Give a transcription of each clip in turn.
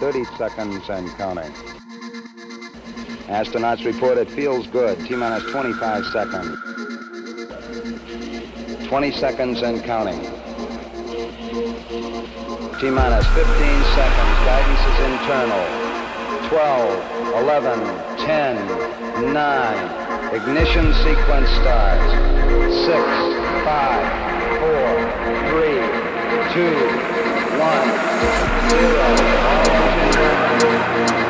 30 seconds and counting. Astronauts report it feels good. T minus 25 seconds. 20 seconds and counting. T minus 15 seconds. Guidance is internal. 12, 11, 10, 9. Ignition sequence starts. 6, 5, 4, 3, 2, 1, 0. Thank you.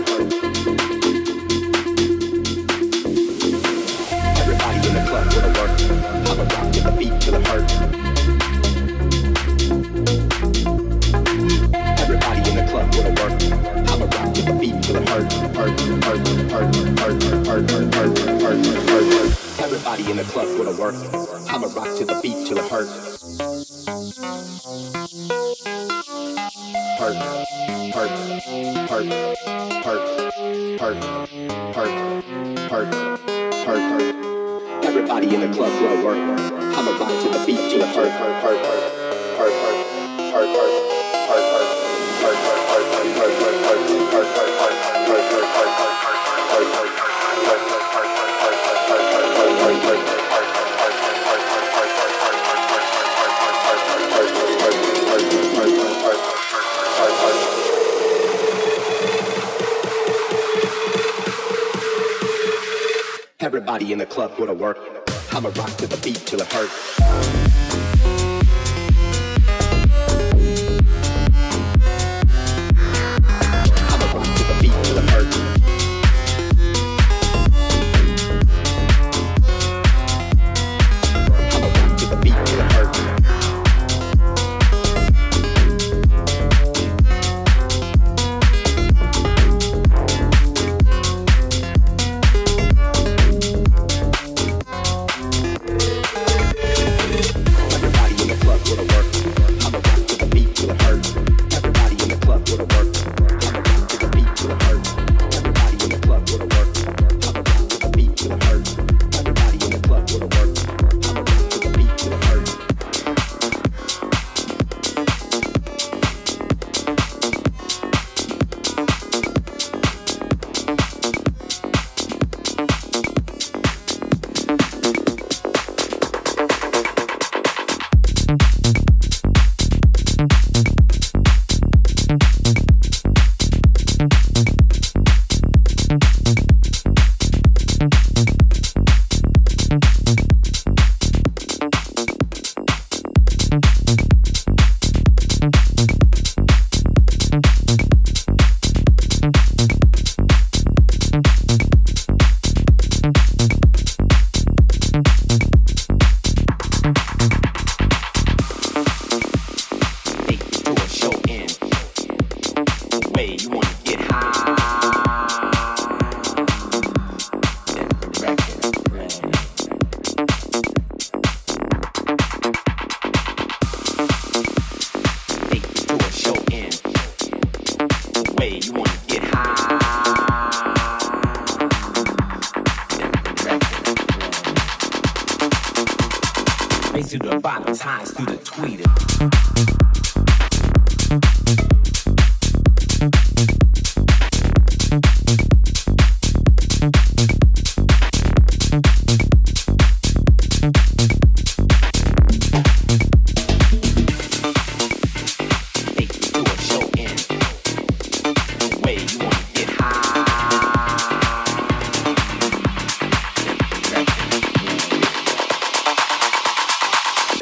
heart. club with a work. I'ma rock to the beat till it hurts.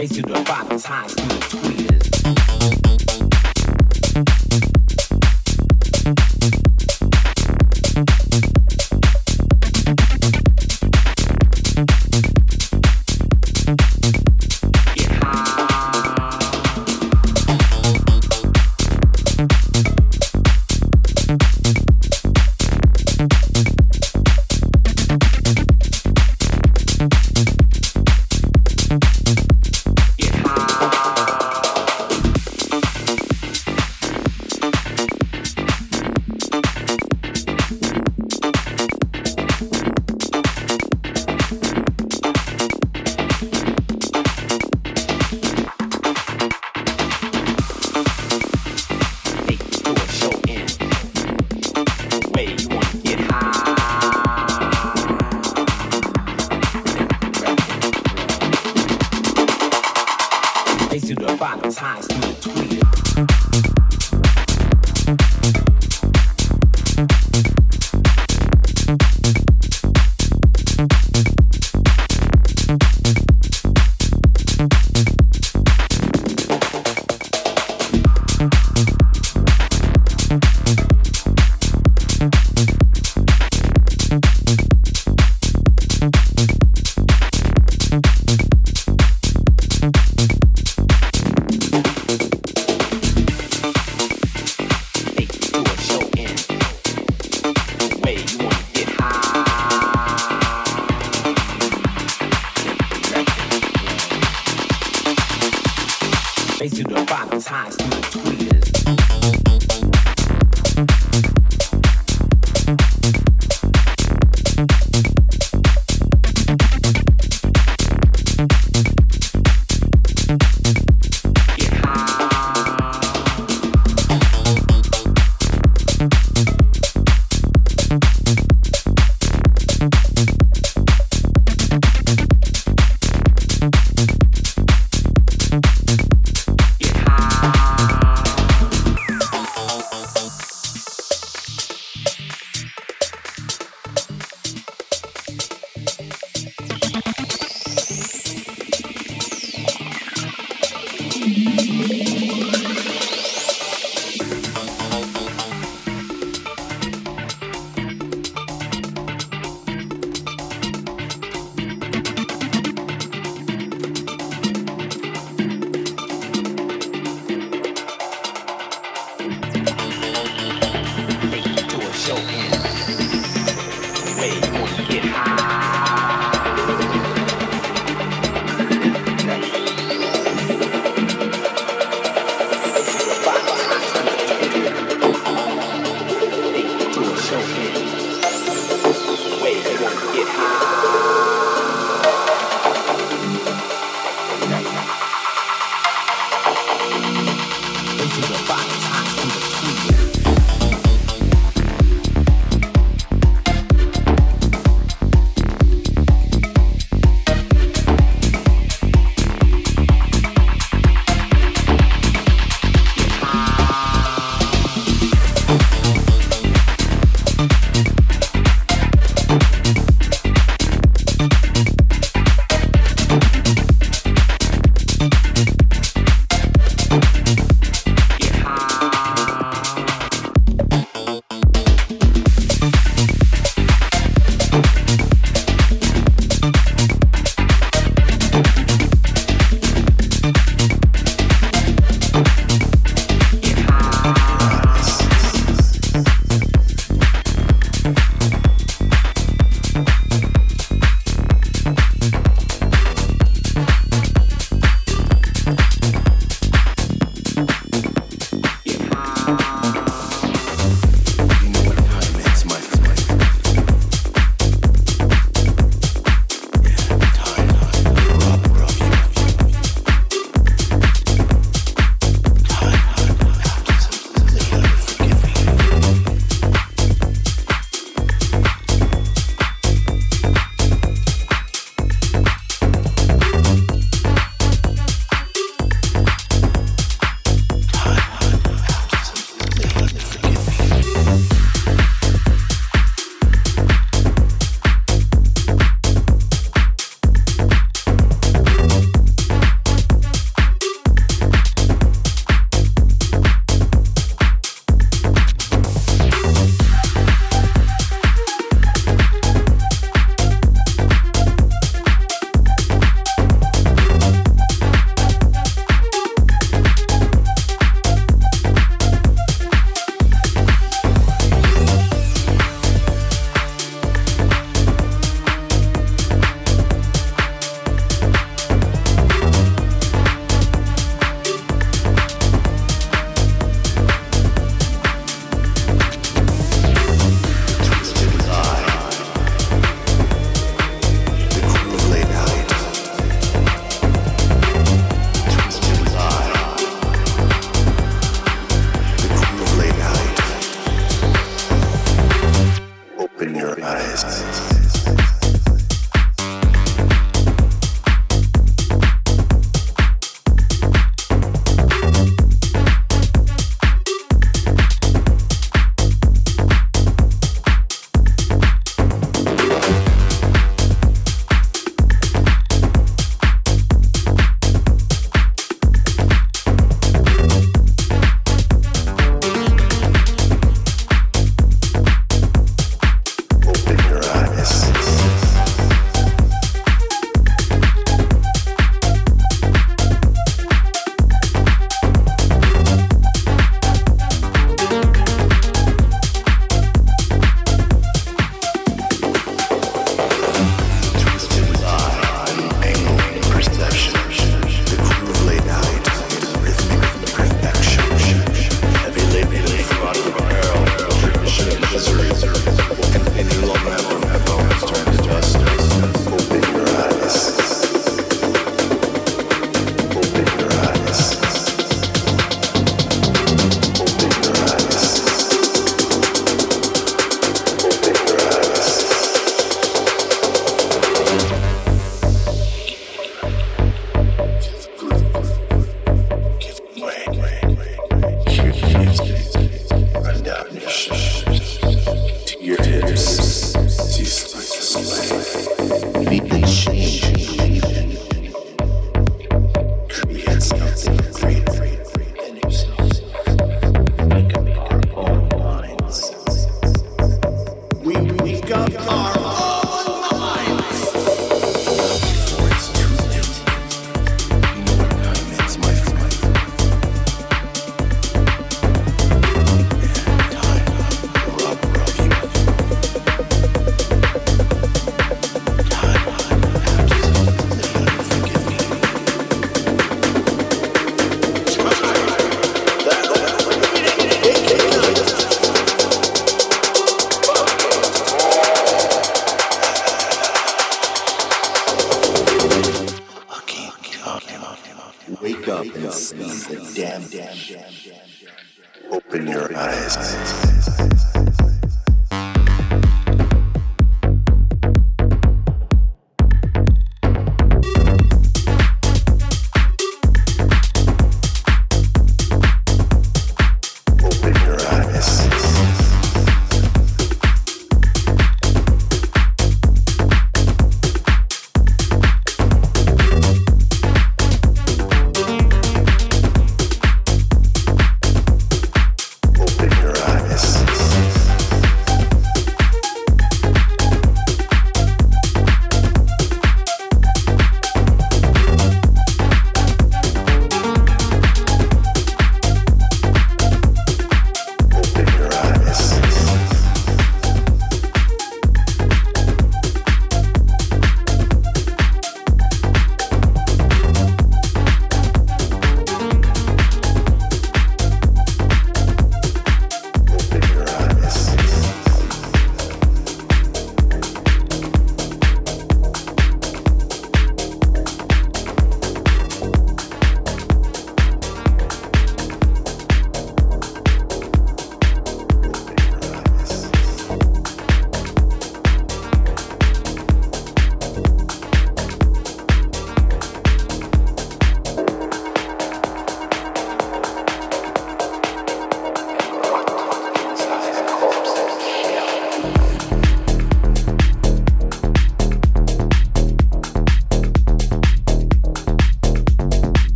Chase you to the bottom, highs through the tweet. Open your eyes.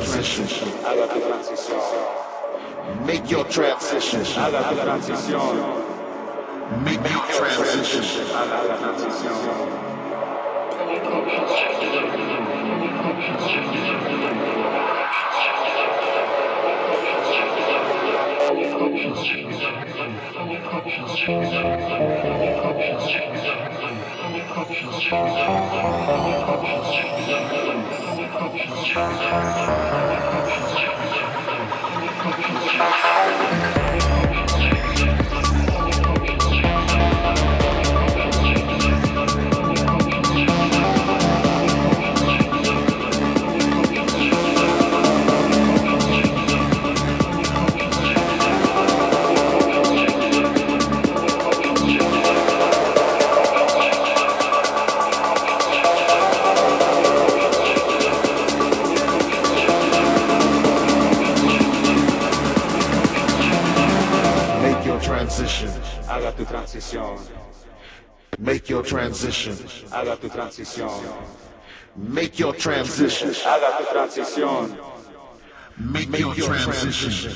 Transition. Make your transition. Make your transition. Haga la transición. Make transition. Haga transición. Make your transition. Transición. Make your transition.